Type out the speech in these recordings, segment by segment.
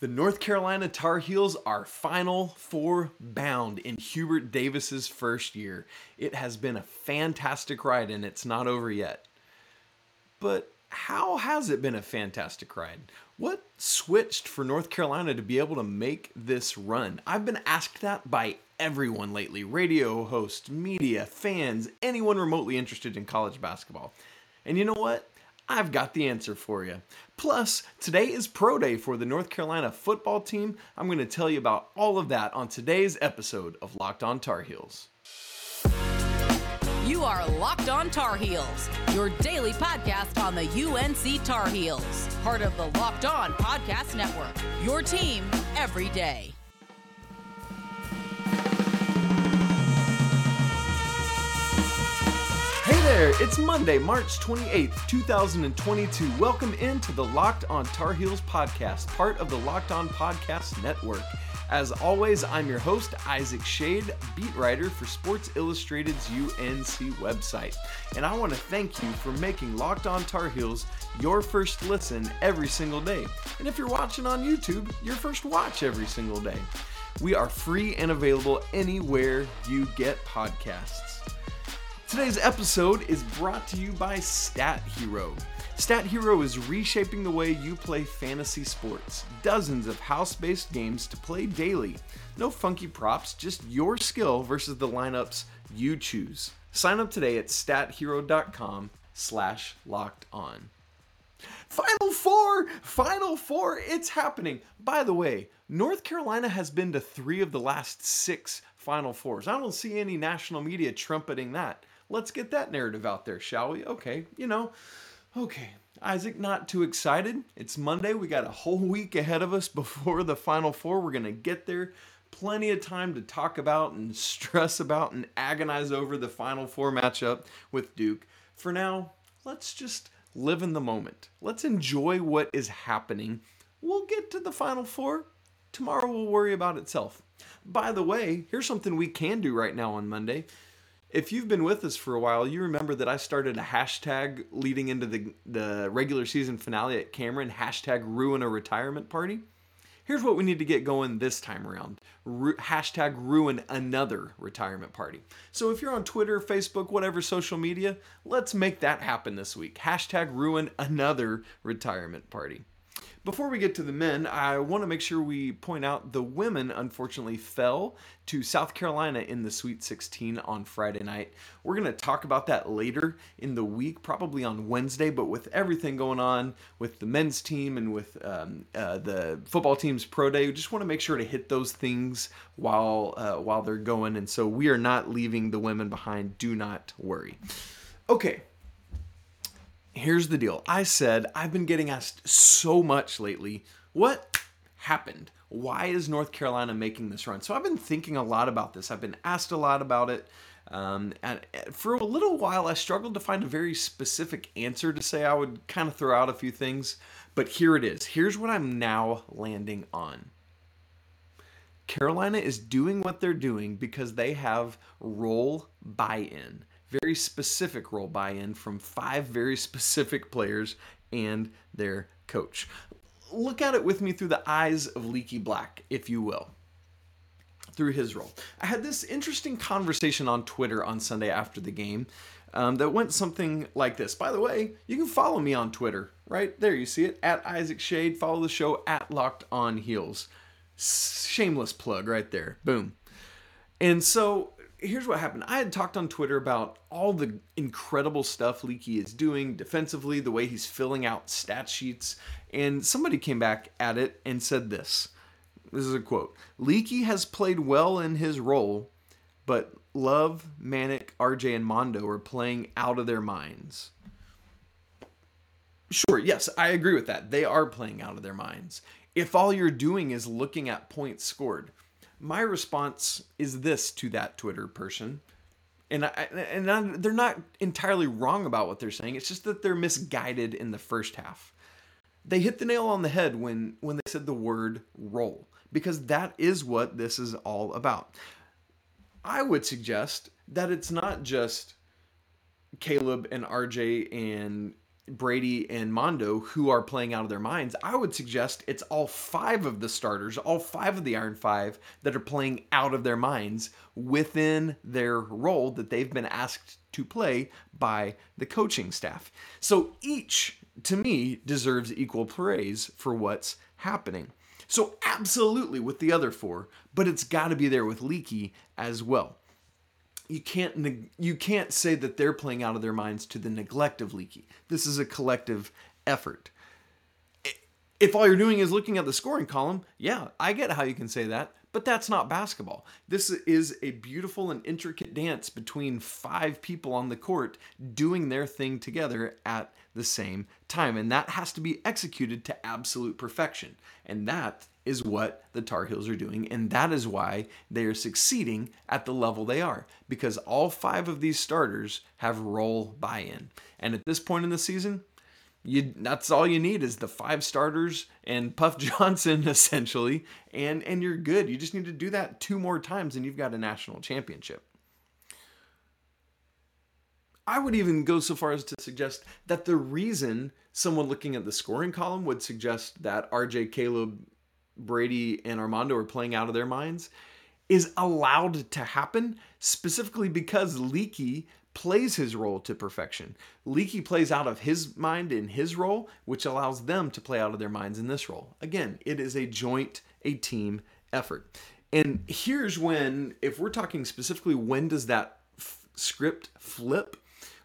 The North Carolina Tar Heels are Final Four bound in Hubert Davis's first year. It has been a fantastic ride and it's not over yet. But how has it been a fantastic ride? What switched for North Carolina to be able to make this run? I've been asked that by everyone lately radio hosts, media, fans, anyone remotely interested in college basketball. And you know what? I've got the answer for you. Plus, today is Pro Day for the North Carolina football team. I'm going to tell you about all of that on today's episode of Locked On Tar Heels. You are Locked On Tar Heels, your daily podcast on the UNC Tar Heels, part of the Locked On Podcast Network. Your team every day. There, it's Monday, March 28th, 2022. Welcome into the Locked On Tar Heels podcast, part of the Locked On Podcast Network. As always, I'm your host, Isaac Schade, beat writer for Sports Illustrated's UNC website. And I want to thank you for making Locked On Tar Heels your first listen every single day. And if you're watching on YouTube, your first watch every single day. We are free and available anywhere you get podcasts. Today's episode is brought to you by Stat Hero. Stat Hero is reshaping the way you play fantasy sports. Dozens of house-based games to play daily. No funky props, just your skill versus the lineups you choose. Sign up today at stathero.com slash locked on. Final Four! Final Four! It's happening! By the way, North Carolina has been to three of the last six Final Fours. I don't see any national media trumpeting that. Let's get that narrative out there, shall we? Okay, you know, okay. Isaac, not too excited. It's Monday. We got a whole week ahead of us before the Final Four. We're going to get there. Plenty of time to talk about and stress about and agonize over the Final Four matchup with Duke. For now, let's just live in the moment. Let's enjoy what is happening. We'll get to the Final Four. Tomorrow will worry about itself. By the way, here's something we can do right now on Monday. If you've been with us for a while, you remember that I started a hashtag leading into the, the regular season finale at Cameron, hashtag ruin a retirement party. Here's what we need to get going this time around. Ru- hashtag ruin another retirement party. So if you're on Twitter, Facebook, whatever social media, let's make that happen this week. Hashtag ruin another retirement party. Before we get to the men, I want to make sure we point out the women unfortunately fell to South Carolina in the Sweet 16 on Friday night. We're going to talk about that later in the week, probably on Wednesday, but with everything going on with the men's team and with um, uh, the football team's pro day, we just want to make sure to hit those things while, uh, while they're going. And so we are not leaving the women behind. Do not worry. Okay, here's the deal. I said I've been getting asked so much lately. What happened? Why is North Carolina making this run? So I've been thinking a lot about this. I've been asked a lot about it. Um, and for a little while, I struggled to find a very specific answer to say. I would kind of throw out a few things, but here it is. Here's what I'm now landing on. Carolina is doing what they're doing because they have role buy in very specific role buy in from five very specific players and their coach. Look at it with me through the eyes of Leaky Black, if you will. Through his role. I had this interesting conversation on Twitter on Sunday after the game um, that went something like this. By the way, you can follow me on Twitter, right? There you see it, at Isaac Schade. Follow the show at Locked On Heels. Shameless plug right there. Boom. And so here's what happened. I had talked on Twitter about all the incredible stuff Leaky is doing defensively, the way he's filling out stat sheets, and somebody came back at it and said this. This is a quote. Leaky has played well in his role, but Love, Manek, RJ, and Mondo are playing out of their minds. Sure, yes, I agree with that. They are playing out of their minds. If all you're doing is looking at points scored, my response is this to that Twitter person. And I, and I, they're not entirely wrong about what they're saying. It's just that they're misguided in the first half. They hit the nail on the head when when they said the word role because that is what this is all about. I would suggest that it's not just Caleb and RJ and Brady and Mondo who are playing out of their minds, I would suggest it's all five of the starters, all five of the Iron Five that are playing out of their minds within their role that they've been asked to play by the coaching staff. So each, to me, deserves equal praise for what's happening. So, absolutely with the other four, but it's got to be there with Leaky as well you can't you can't say that they're playing out of their minds to the neglect of Leaky. This is a collective effort. If all you're doing is looking at the scoring column, yeah, I get how you can say that, but that's not basketball. This is a beautiful and intricate dance between five people on the court doing their thing together at the same time, and that has to be executed to absolute perfection. And that is what the Tar Heels are doing, and that is why they are succeeding at the level they are because all five of these starters have role buy in. And at this point in the season, you that's all you need is the five starters and Puff Johnson essentially and and you're good. You just need to do that two more times and you've got a national championship. I would even go so far as to suggest that the reason someone looking at the scoring column would suggest that RJ Caleb Brady and Armando are playing out of their minds is allowed to happen specifically because Leaky plays his role to perfection. Leaky plays out of his mind in his role, which allows them to play out of their minds in this role. Again, it is a joint, a team effort. And here's when, if we're talking specifically, when does that f- script flip?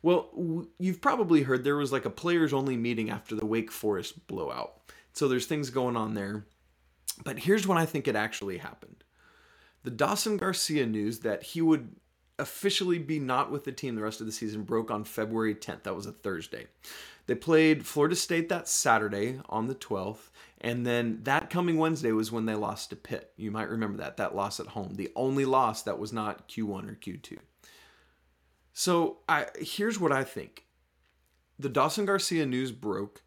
Well, w- you've probably heard there was like a players only meeting after the Wake Forest blowout. So there's things going on there. But here's when I think it actually happened. The Dawson Garcia news that he would officially be not with the team the rest of the season broke on February 10th. That was a Thursday. They played Florida State that Saturday on the 12th, and then that coming Wednesday was when they lost to Pitt. You might remember that, that loss at home, the only loss that was not Q1 or Q2. So I, here's what I think the Dawson Garcia news broke.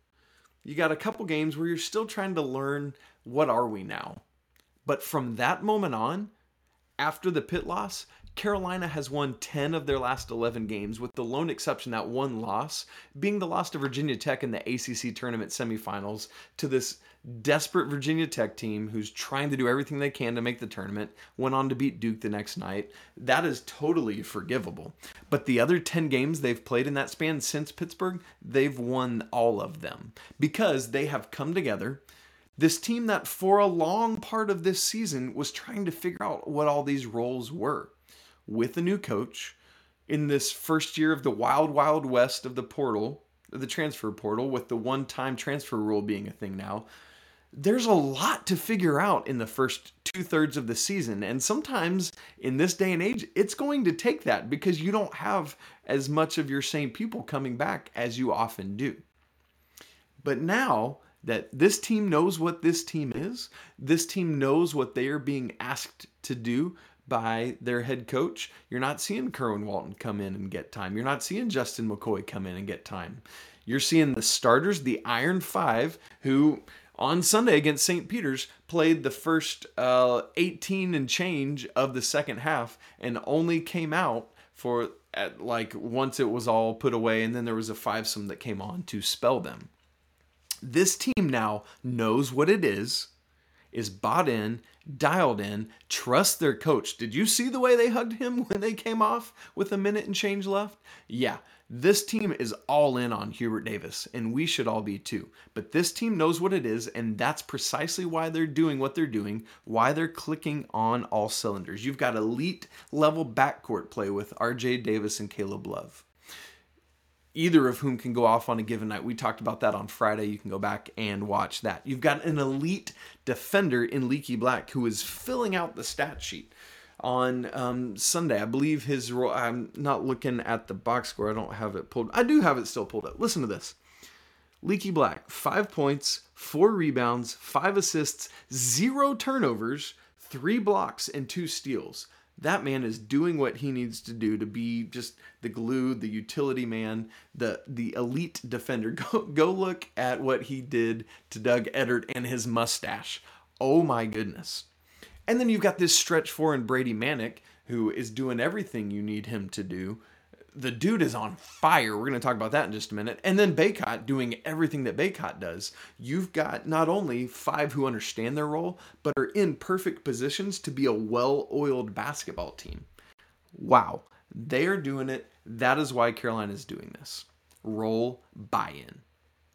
You got a couple games where you're still trying to learn what are we now? But from that moment on, after the Pitt loss, Carolina has won 10 of their last 11 games, with the lone exception that one loss being the loss to Virginia Tech in the ACC tournament semifinals to this desperate Virginia Tech team who's trying to do everything they can to make the tournament, went on to beat Duke the next night. That is totally forgivable. But the other 10 games they've played in that span since Pittsburgh, they've won all of them because they have come together this team that for a long part of this season was trying to figure out what all these roles were with a new coach in this first year of the wild, wild west of the portal, the transfer portal, with the one time transfer rule being a thing now. There's a lot to figure out in the first two thirds of the season. And sometimes in this day and age, it's going to take that because you don't have as much of your same people coming back as you often do. But now, that this team knows what this team is. This team knows what they are being asked to do by their head coach. You're not seeing Kerwin Walton come in and get time. You're not seeing Justin McCoy come in and get time. You're seeing the starters, the Iron Five, who on Sunday against St. Peter's played the first uh, 18 and change of the second half and only came out for at like once it was all put away and then there was a five some that came on to spell them this team now knows what it is, is bought in, dialed in, trust their coach. Did you see the way they hugged him when they came off with a minute and change left? Yeah, this team is all in on Hubert Davis, and we should all be too. But this team knows what it is, and that's precisely why they're doing what they're doing, why they're clicking on all cylinders. You've got elite level backcourt play with RJ Davis and Caleb Love either of whom can go off on a given night. We talked about that on Friday. You can go back and watch that. You've got an elite defender in Leaky Black who is filling out the stat sheet on um, Sunday. I believe his role. I'm not looking at the box score. I don't have it pulled. I do have it still pulled up. Listen to this. Leaky Black, five points, four rebounds, five assists, zero turnovers, three blocks, and two steals that man is doing what he needs to do to be just the glue, the utility man, the the elite defender. Go go look at what he did to Doug Edert and his mustache. Oh my goodness. And then you've got this stretch four in Brady Manek who is doing everything you need him to do the dude is on fire. We're going to talk about that in just a minute. And then Bacot doing everything that Bacot does. You've got not only five who understand their role, but are in perfect positions to be a well oiled basketball team. Wow. They are doing it. That is why Carolina is doing this. Role buy in.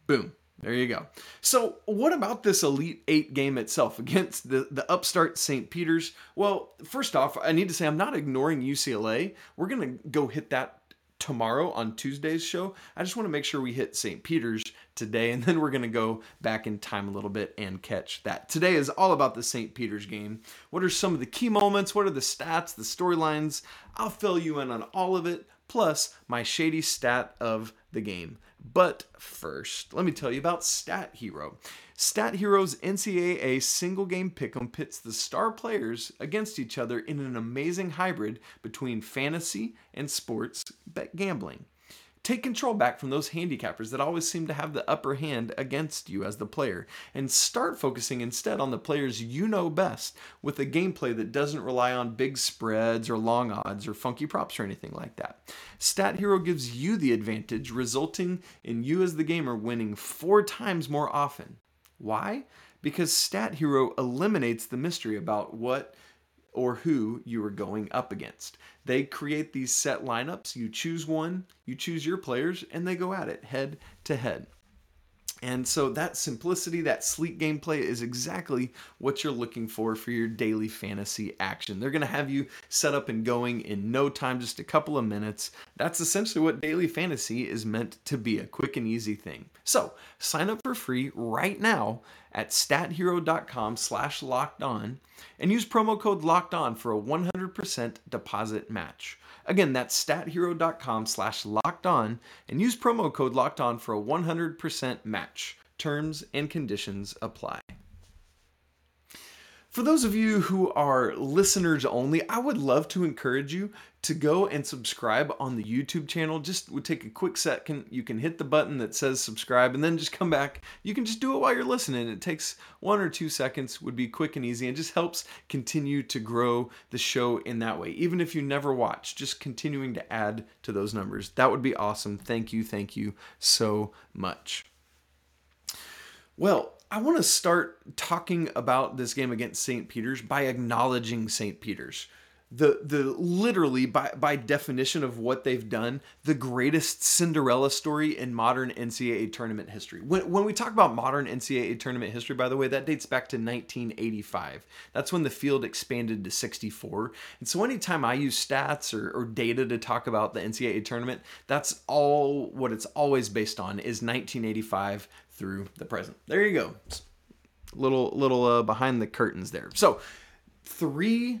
Boom. There you go. So, what about this Elite Eight game itself against the, the upstart St. Peter's? Well, first off, I need to say I'm not ignoring UCLA. We're going to go hit that tomorrow on Tuesday's show. I just want to make sure we hit St. Peter's today, and then we're going to go back in time a little bit and catch that. Today is all about the St. Peter's game. What are some of the key moments? What are the stats, the storylines? I'll fill you in on all of it, plus my shady stat of the game. But first, let me tell you about Stat Hero. Stat Hero's NCAA single game pick'em pits the star players against each other in an amazing hybrid between fantasy and sports bet gambling. Take control back from those handicappers that always seem to have the upper hand against you as the player, and start focusing instead on the players you know best with a gameplay that doesn't rely on big spreads or long odds or funky props or anything like that. Stat Hero gives you the advantage, resulting in you as the gamer winning four times more often. Why? Because Stat Hero eliminates the mystery about what or who you are going up against. They create these set lineups. You choose one, you choose your players, and they go at it head to head. And so that simplicity, that sleek gameplay is exactly what you're looking for for your daily fantasy action. They're going to have you set up and going in no time, just a couple of minutes. That's essentially what daily fantasy is meant to be a quick and easy thing. So sign up for free right now at stathero.com slash locked on and use promo code locked on for a 100% deposit match. Again, that's stathero.com slash locked on and use promo code locked on for a 100% match. Terms and conditions apply. For those of you who are listeners only, I would love to encourage you to go and subscribe on the YouTube channel. Just would take a quick second. You can hit the button that says subscribe and then just come back. You can just do it while you're listening. It takes one or two seconds, would be quick and easy, and just helps continue to grow the show in that way. Even if you never watch, just continuing to add to those numbers. That would be awesome. Thank you. Thank you so much. Well, I want to start talking about this game against St. Peter's by acknowledging St. Peter's. The the literally by by definition of what they've done, the greatest Cinderella story in modern NCAA tournament history. When when we talk about modern NCAA tournament history, by the way, that dates back to 1985. That's when the field expanded to 64. And so anytime I use stats or, or data to talk about the NCAA tournament, that's all what it's always based on is 1985 through the present. There you go. Little little uh, behind the curtains there. So, three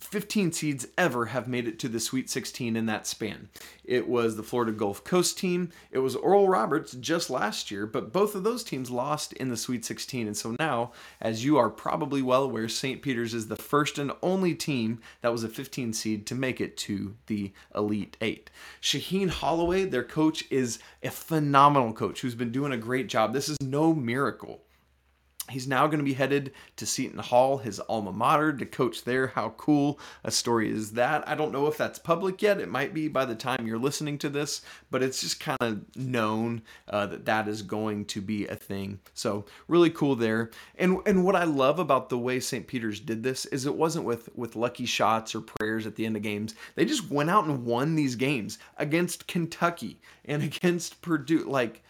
15 seeds ever have made it to the Sweet 16 in that span. It was the Florida Gulf Coast team. It was Oral Roberts just last year, but both of those teams lost in the Sweet 16. And so now, as you are probably well aware, St. Peter's is the first and only team that was a 15 seed to make it to the Elite Eight. Shaheen Holloway, their coach, is a phenomenal coach who's been doing a great job. This is no miracle. He's now going to be headed to Seton Hall, his alma mater, to coach there. How cool a story is that? I don't know if that's public yet. It might be by the time you're listening to this, but it's just kind of known uh, that that is going to be a thing. So really cool there. And and what I love about the way St. Peter's did this is it wasn't with with lucky shots or prayers at the end of games. They just went out and won these games against Kentucky and against Purdue. Like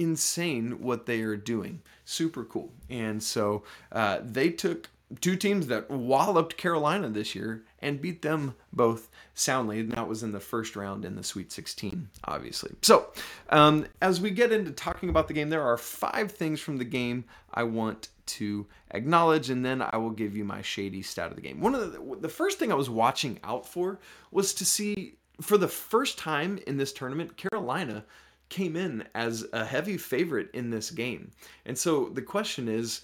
insane what they are doing. Super cool. And so uh, they took two teams that walloped Carolina this year and beat them both soundly. And that was in the first round in the Sweet 16, obviously. So, um, as we get into talking about the game, there are five things from the game I want to acknowledge, and then I will give you my shady stat of the game. One of the, the first thing I was watching out for was to see, for the first time in this tournament, Carolina came in as a heavy favorite in this game. And so the question is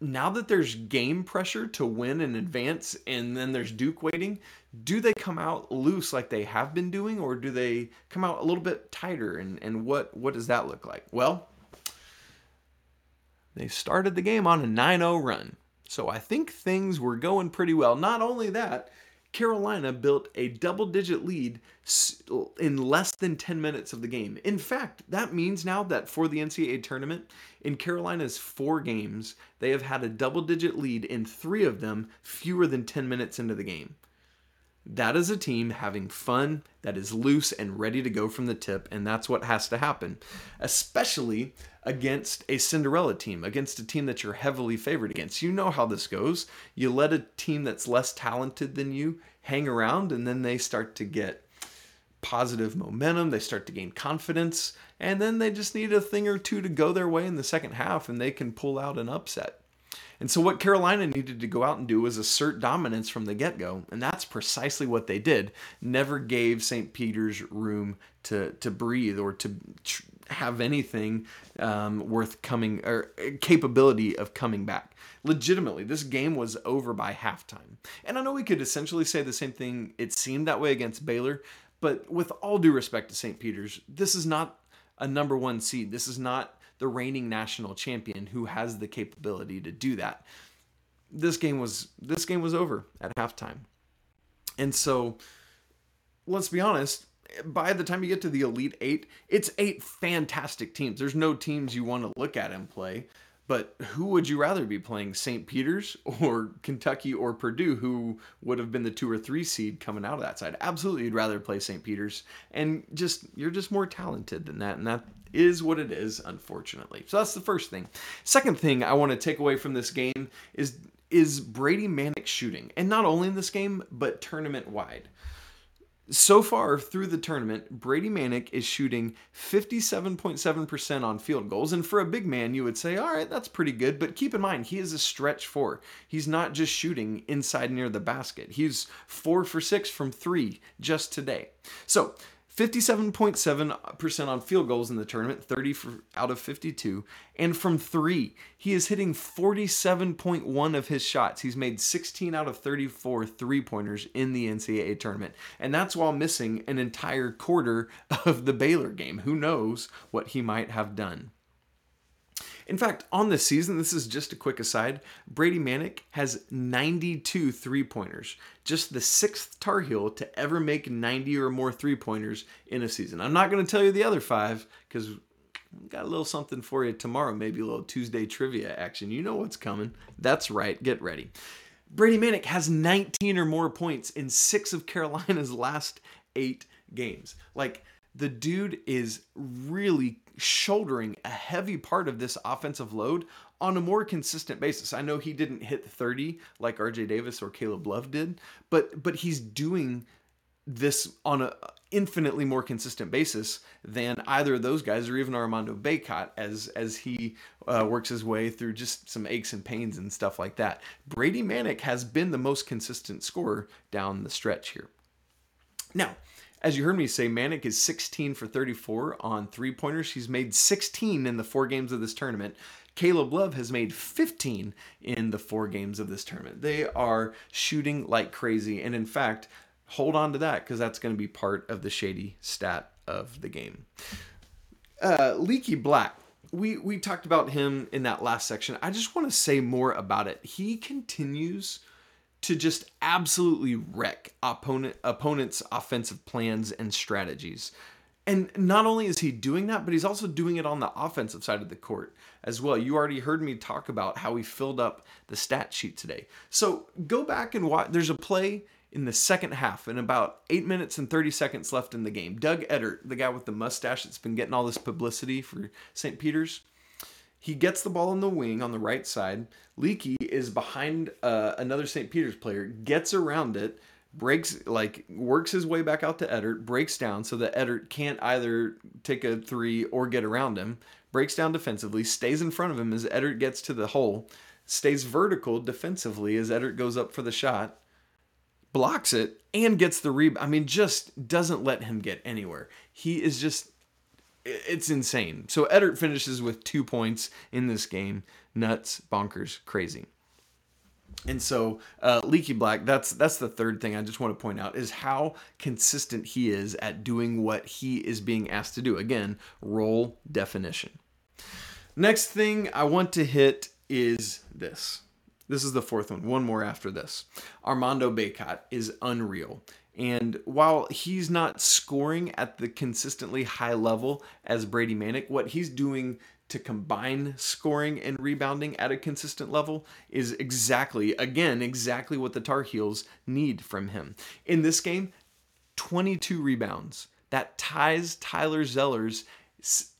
now that there's game pressure to win and advance, and then there's Duke waiting, do they come out loose like they have been doing, or do they come out a little bit tighter? And, and what, what does that look like? Well, they started the game on a 9 0 run. So I think things were going pretty well. Not only that, Carolina built a double digit lead in less than 10 minutes of the game. In fact, that means now that for the NCAA tournament, in Carolina's four games, they have had a double digit lead in three of them fewer than 10 minutes into the game. That is a team having fun, that is loose and ready to go from the tip, and that's what has to happen, especially against a Cinderella team, against a team that you're heavily favored against. You know how this goes. You let a team that's less talented than you hang around, and then they start to get positive momentum, they start to gain confidence, and then they just need a thing or two to go their way in the second half, and they can pull out an upset. And so, what Carolina needed to go out and do was assert dominance from the get go. And that's precisely what they did. Never gave St. Peter's room to, to breathe or to tr- have anything um, worth coming or uh, capability of coming back. Legitimately, this game was over by halftime. And I know we could essentially say the same thing, it seemed that way against Baylor. But with all due respect to St. Peter's, this is not a number one seed. This is not the reigning national champion who has the capability to do that. This game was this game was over at halftime. And so let's be honest, by the time you get to the Elite 8, it's eight fantastic teams. There's no teams you want to look at and play. But who would you rather be playing, St. Peter's or Kentucky or Purdue, who would have been the two or three seed coming out of that side? Absolutely, you'd rather play St. Peter's, and just you're just more talented than that, and that is what it is, unfortunately. So that's the first thing. Second thing I want to take away from this game is is Brady Manek shooting, and not only in this game but tournament wide. So far through the tournament, Brady Manek is shooting 57.7% on field goals. And for a big man, you would say, all right, that's pretty good. But keep in mind, he is a stretch four. He's not just shooting inside near the basket, he's four for six from three just today. So 57.7% on field goals in the tournament, 30 for, out of 52. And from three, he is hitting 47.1 of his shots. He's made 16 out of 34 three pointers in the NCAA tournament. And that's while missing an entire quarter of the Baylor game. Who knows what he might have done? In fact, on the season, this is just a quick aside, Brady Manek has 92 three pointers, just the sixth Tar Heel to ever make 90 or more three pointers in a season. I'm not going to tell you the other five because got a little something for you tomorrow, maybe a little Tuesday trivia action. You know what's coming. That's right, get ready. Brady Manek has 19 or more points in six of Carolina's last eight games. Like, the dude is really shouldering a heavy part of this offensive load on a more consistent basis. I know he didn't hit 30 like RJ Davis or Caleb Love did, but but he's doing this on a infinitely more consistent basis than either of those guys or even Armando Bacot as as he uh, works his way through just some aches and pains and stuff like that. Brady Manek has been the most consistent scorer down the stretch here. Now, as you heard me say, Manek is 16 for 34 on three pointers. He's made 16 in the four games of this tournament. Caleb Love has made 15 in the four games of this tournament. They are shooting like crazy. And in fact, hold on to that because that's going to be part of the shady stat of the game. Uh, Leaky Black. We, we talked about him in that last section. I just want to say more about it. He continues to just absolutely wreck opponent opponents' offensive plans and strategies. And not only is he doing that, but he's also doing it on the offensive side of the court as well. You already heard me talk about how he filled up the stat sheet today. So go back and watch. There's a play in the second half, and about eight minutes and 30 seconds left in the game. Doug Edert, the guy with the mustache that's been getting all this publicity for St. Peter's, he gets the ball in the wing on the right side. Leaky is behind uh, another St. Peter's player, gets around it, breaks like works his way back out to Edert, breaks down so that Edert can't either take a three or get around him. Breaks down defensively, stays in front of him as Edert gets to the hole, stays vertical defensively as Edert goes up for the shot, blocks it, and gets the rebound. I mean, just doesn't let him get anywhere. He is just it's insane. So Edert finishes with two points in this game. Nuts, bonkers, crazy. And so uh, Leaky Black, that's that's the third thing I just want to point out is how consistent he is at doing what he is being asked to do. Again, role definition. Next thing I want to hit is this. This is the fourth one. One more after this. Armando Bacot is unreal. And while he's not scoring at the consistently high level as Brady Manek, what he's doing to combine scoring and rebounding at a consistent level is exactly, again, exactly what the Tar Heels need from him. In this game, 22 rebounds. That ties Tyler Zeller's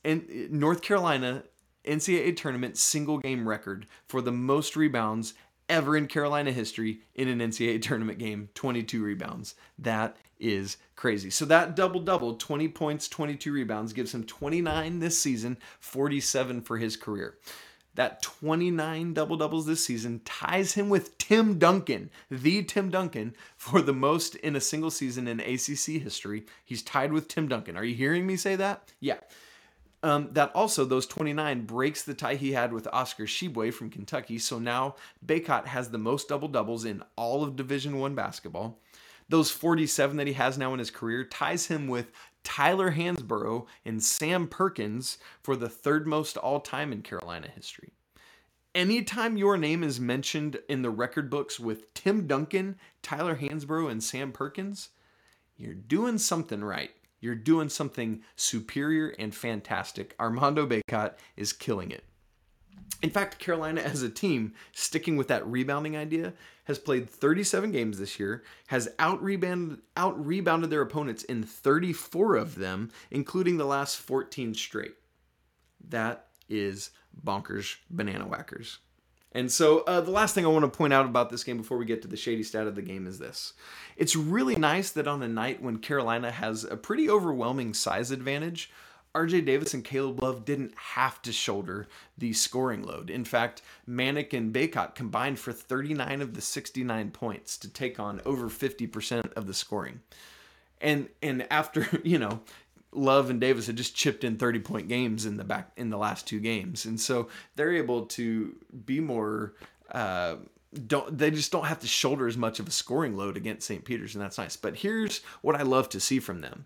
North Carolina NCAA tournament single game record for the most rebounds ever in Carolina history in an NCAA tournament game 22 rebounds. That is crazy. So that double double, 20 points, 22 rebounds, gives him 29 this season, 47 for his career. That 29 double doubles this season ties him with Tim Duncan, the Tim Duncan, for the most in a single season in ACC history. He's tied with Tim Duncan. Are you hearing me say that? Yeah. Um, that also, those 29 breaks the tie he had with Oscar Tshiebwe from Kentucky. So now Bacot has the most double doubles in all of Division One basketball. Those 47 that he has now in his career ties him with Tyler Hansbrough and Sam Perkins for the third most all time in Carolina history. Anytime your name is mentioned in the record books with Tim Duncan, Tyler Hansbrough, and Sam Perkins, you're doing something right. You're doing something superior and fantastic. Armando Bacot is killing it. In fact, Carolina as a team, sticking with that rebounding idea, has played 37 games this year, has out rebounded their opponents in 34 of them, including the last 14 straight. That is bonkers banana whackers. And so, uh, the last thing I want to point out about this game before we get to the shady stat of the game is this. It's really nice that on a night when Carolina has a pretty overwhelming size advantage, RJ Davis and Caleb Love didn't have to shoulder the scoring load. In fact, Manek and Bacot combined for 39 of the 69 points to take on over 50% of the scoring. And and after, you know, Love and Davis had just chipped in 30 point games in the back in the last two games. And so they're able to be more uh, don't they just don't have to shoulder as much of a scoring load against St. Peter's, and that's nice. But here's what I love to see from them.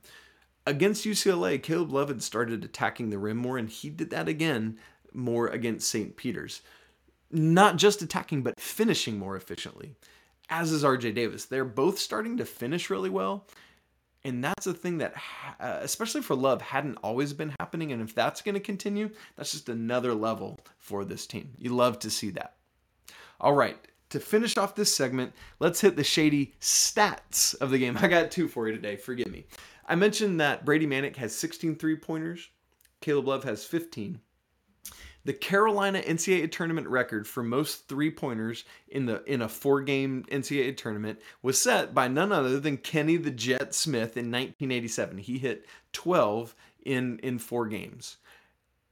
Against UCLA, Caleb Love had started attacking the rim more, and he did that again more against St. Peter's. Not just attacking, but finishing more efficiently, as is RJ Davis. They're both starting to finish really well. And that's a thing that, uh, especially for Love, hadn't always been happening. And if that's going to continue, that's just another level for this team. You love to see that. All right, to finish off this segment, let's hit the shady stats of the game. I got two for you today, forgive me. I mentioned that Brady Manek has 16 three pointers, Caleb Love has 15. The Carolina NCAA tournament record for most three-pointers in the in a four-game NCAA tournament was set by none other than Kenny the Jet Smith in 1987. He hit 12 in in four games.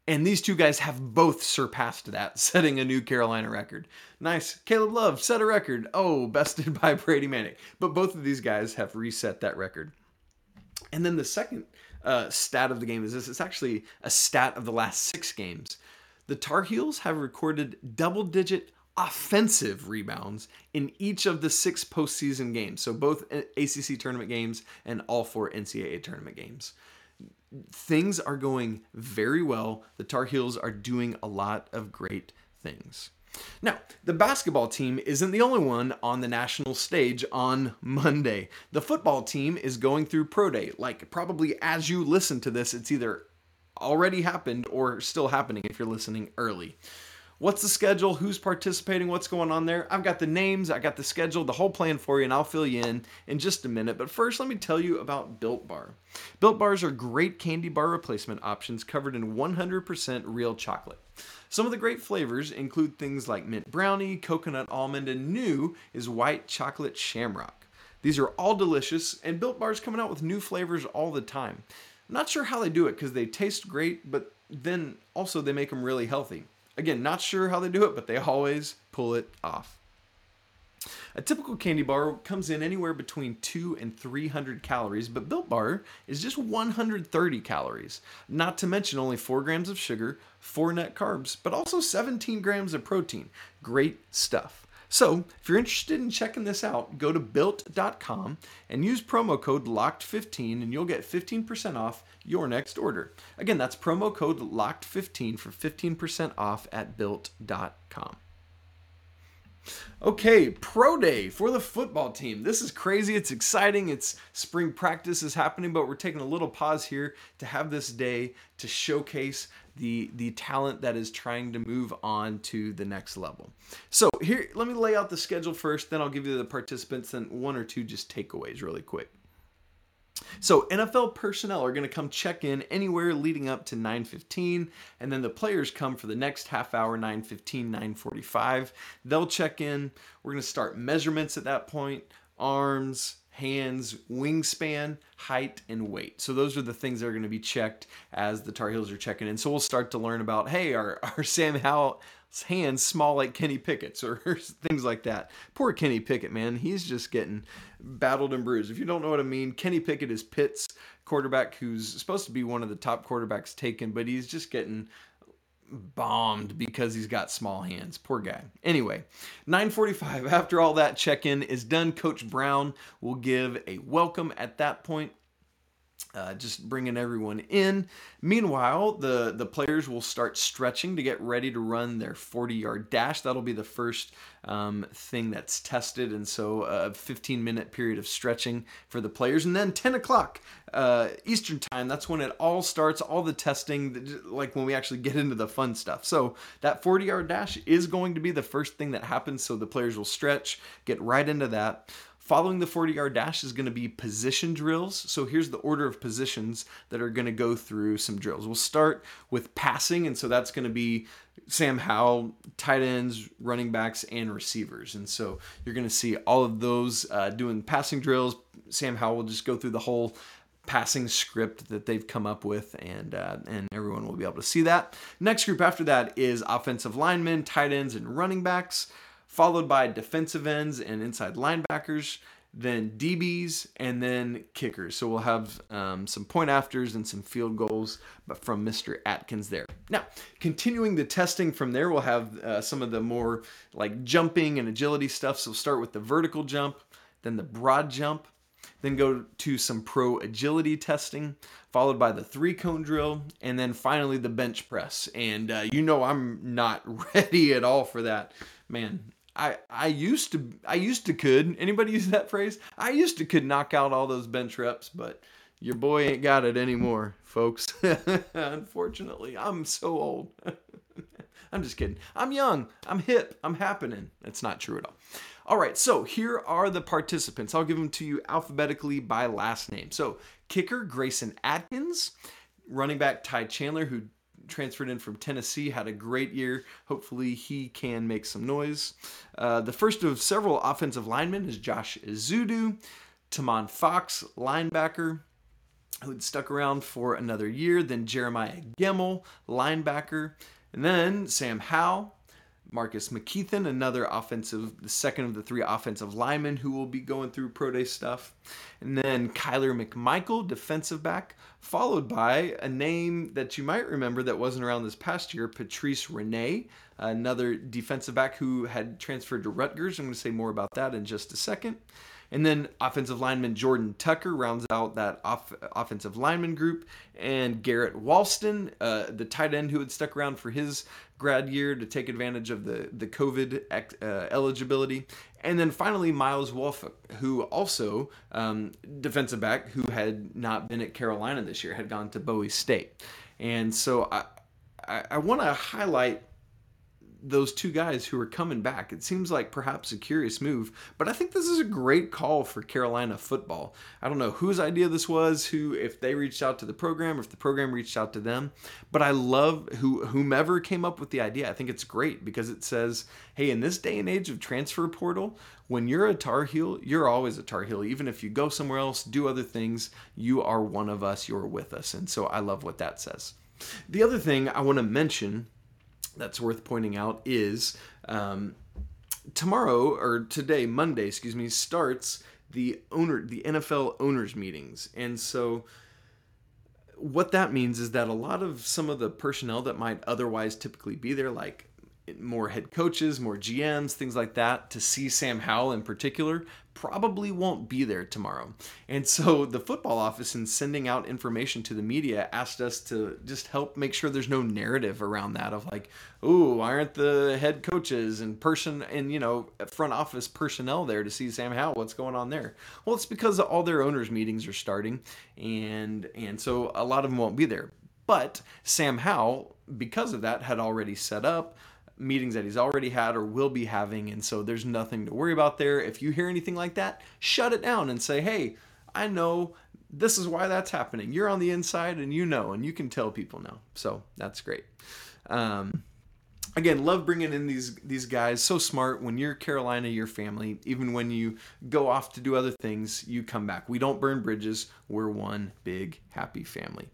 And these two guys have both surpassed that, setting a new Carolina record. Nice. Caleb Love set a record. Oh, bested by Brady Manek. But both of these guys have reset that record. And then the second uh, stat of the game is this it's actually a stat of the last six games. The Tar Heels have recorded double digit offensive rebounds in each of the six postseason games. So both ACC tournament games and all four NCAA tournament games. Things are going very well. The Tar Heels are doing a lot of great things. Now, the basketball team isn't the only one on the national stage on Monday. The football team is going through Pro Day. Like, probably as you listen to this, it's either already happened or still happening if you're listening early. What's the schedule? Who's participating? What's going on there? I've got the names, I got the schedule, the whole plan for you, and I'll fill you in in just a minute. But first, let me tell you about Built Bar. Built Bars are great candy bar replacement options covered in 100% real chocolate. Some of the great flavors include things like mint brownie, coconut almond, and new is white chocolate shamrock. These are all delicious, and Built Bars coming out with new flavors all the time. Not sure how they do it because they taste great, but then also they make them really healthy. Again, not sure how they do it, but they always pull it off. A typical candy bar comes in anywhere between 2 and 300 calories, but Built Bar is just 130 calories. Not to mention only 4 grams of sugar, 4 net carbs, but also 17 grams of protein. Great stuff. So, if you're interested in checking this out, go to built.com and use promo code LOCKED15 and you'll get 15% off your next order. Again, that's promo code LOCKED15 for 15% off at built.com. Okay, pro day for the football team. This is crazy. It's exciting. It's spring practice is happening, but we're taking a little pause here to have this day to showcase the the talent that is trying to move on to the next level. So, here let me lay out the schedule first, then I'll give you the participants and one or two just takeaways really quick. So NFL personnel are going to come check in anywhere leading up to 9:15 and then the players come for the next half hour 9:15 9:45. They'll check in. We're going to start measurements at that point, arms, hands, wingspan, height, and weight. So those are the things that are going to be checked as the Tar Heels are checking in. So we'll start to learn about, hey, are, are Sam Howell hands small like Kenny Pickett's or things like that. Poor Kenny Pickett, man. He's just getting battled and bruised. If you don't know what I mean, Kenny Pickett is Pitt's quarterback who's supposed to be one of the top quarterbacks taken, but he's just getting bombed because he's got small hands. Poor guy. Anyway, 9:45 after all that check-in is done, coach Brown will give a welcome at that point uh, just bringing everyone in. Meanwhile, the the players will start stretching to get ready to run their 40 yard dash. That'll be the first um, thing that's tested, and so a 15 minute period of stretching for the players, and then 10 o'clock uh, Eastern time. That's when it all starts. All the testing, like when we actually get into the fun stuff. So that 40 yard dash is going to be the first thing that happens. So the players will stretch, get right into that. Following the 40 yard dash is going to be position drills. So here's the order of positions that are going to go through some drills. We'll start with passing, and so that's going to be Sam Howell, tight ends, running backs, and receivers. And so you're going to see all of those uh, doing passing drills. Sam Howell will just go through the whole passing script that they've come up with, and uh, and everyone will be able to see that. Next group after that is offensive linemen, tight ends, and running backs followed by defensive ends and inside linebackers, then DBs, and then kickers. So we'll have um, some point afters and some field goals but from Mr. Atkins there. Now, continuing the testing from there, we'll have uh, some of the more like jumping and agility stuff. So we'll start with the vertical jump, then the broad jump, then go to some pro agility testing, followed by the three cone drill, and then finally the bench press. And uh, you know I'm not ready at all for that. Man, I I used to I used to could anybody use that phrase? I used to could knock out all those bench reps, but your boy ain't got it anymore, folks. Unfortunately, I'm so old. I'm just kidding. I'm young. I'm hip. I'm happening. That's not true at all. All right, so here are the participants. I'll give them to you alphabetically by last name. So, kicker Grayson Atkins, running back Ty Chandler, who transferred in from Tennessee, had a great year. Hopefully, he can make some noise. Uh, the first of several offensive linemen is Josh Ezeudu, Tomon Fox, linebacker, who had stuck around for another year. Then Jeremiah Gemmel, linebacker. And then Sam Howell, Marcus McKethan, another offensive, the second of the three offensive linemen who will be going through pro day stuff. And then Kyler McMichael, defensive back, followed by a name that you might remember that wasn't around this past year, Patrice Rene, another defensive back who had transferred to Rutgers. I'm going to say more about that in just a second. And then offensive lineman Jordan Tucker rounds out that off- offensive lineman group. And Garrett Walston, uh, the tight end who had stuck around for his grad year to take advantage of the, the COVID uh, eligibility. And then finally, Miles Wolf, who also, um, defensive back, who had not been at Carolina this year, had gone to Bowie State. And so I, I, I want to highlight those two guys who are coming back. It seems like perhaps a curious move, but I think this is a great call for Carolina football. I don't know whose idea this was, who if they reached out to the program, if the program reached out to them, but I love who whomever came up with the idea. I think it's great because it says, "Hey, in this day and age of transfer portal, when you're a Tar Heel, you're always a Tar Heel. Even if you go somewhere else, do other things, you are one of us, you're with us." And so I love what that says. The other thing I want to mention that's worth pointing out is um, tomorrow or today, Monday, excuse me, starts the owner, the NFL owners meetings, and so what that means is that a lot of some of the personnel that might otherwise typically be there, like more head coaches, more GMs, things like that to see Sam Howell in particular probably won't be there tomorrow. And so the football office in sending out information to the media asked us to just help make sure there's no narrative around that of like, "Ooh, why aren't the head coaches and person and you know, front office personnel there to see Sam Howell? What's going on there?" Well, it's because all their owners meetings are starting and and so a lot of them won't be there. But Sam Howell because of that had already set up meetings that he's already had or will be having. And so there's nothing to worry about there. If you hear anything like that, shut it down and say, hey, I know this is why that's happening. You're on the inside and you know, and you can tell people now. So that's great. Um, again, love bringing in these these guys. So smart. When you're Carolina, you're family. Even when you go off to do other things, you come back. We don't burn bridges. We're one big happy family.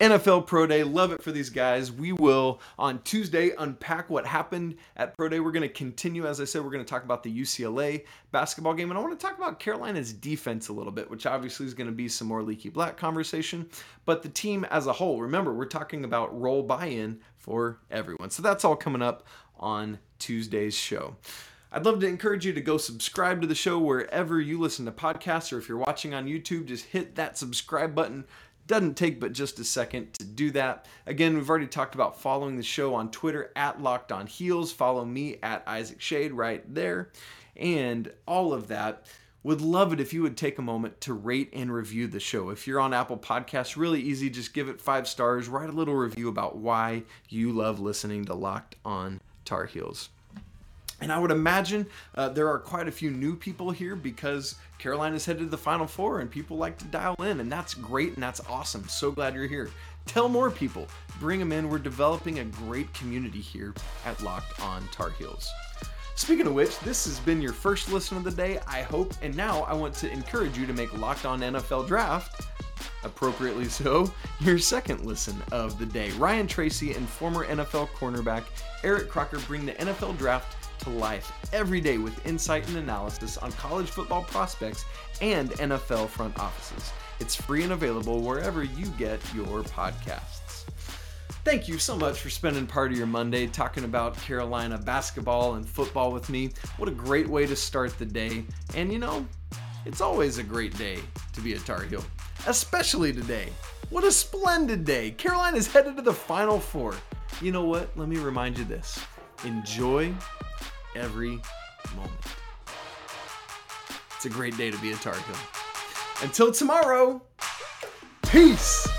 NFL Pro Day. Love it for these guys. We will on Tuesday unpack what happened at Pro Day. We're going to continue, as I said, we're going to talk about the UCLA basketball game. And I want to talk about Carolina's defense a little bit, which obviously is going to be some more Leaky Black conversation. But the team as a whole, remember, we're talking about role buy in for everyone. So that's all coming up on Tuesday's show. I'd love to encourage you to go subscribe to the show wherever you listen to podcasts, or if you're watching on YouTube, just hit that subscribe button doesn't take but just a second to do that. Again, we've already talked about following the show on Twitter at Locked On Heels. Follow me at Isaac Schade right there. And all of that. Would love it if you would take a moment to rate and review the show. If you're on Apple Podcasts, really easy, just give it five stars, write a little review about why you love listening to Locked On Tar Heels. And I would imagine uh, there are quite a few new people here because Carolina's headed to the Final Four and people like to dial in, and that's great and that's awesome. So glad you're here. Tell more people, bring them in. We're developing a great community here at Locked On Tar Heels. Speaking of which, this has been your first listen of the day, I hope, and now I want to encourage you to make Locked On NFL Draft appropriately so, your second listen of the day. Ryan Tracy and former NFL cornerback Eric Crocker bring the NFL draft to life every day with insight and analysis on college football prospects and NFL front offices. It's free and available wherever you get your podcasts. Thank you so much for spending part of your Monday talking about Carolina basketball and football with me. What a great way to start the day. And you know, it's always a great day to be a Tar Heel, especially today. What a splendid day! Carolina's headed to the Final Four. You know what? Let me remind you this enjoy every moment. It's a great day to be a Tar Heel. Until tomorrow, peace.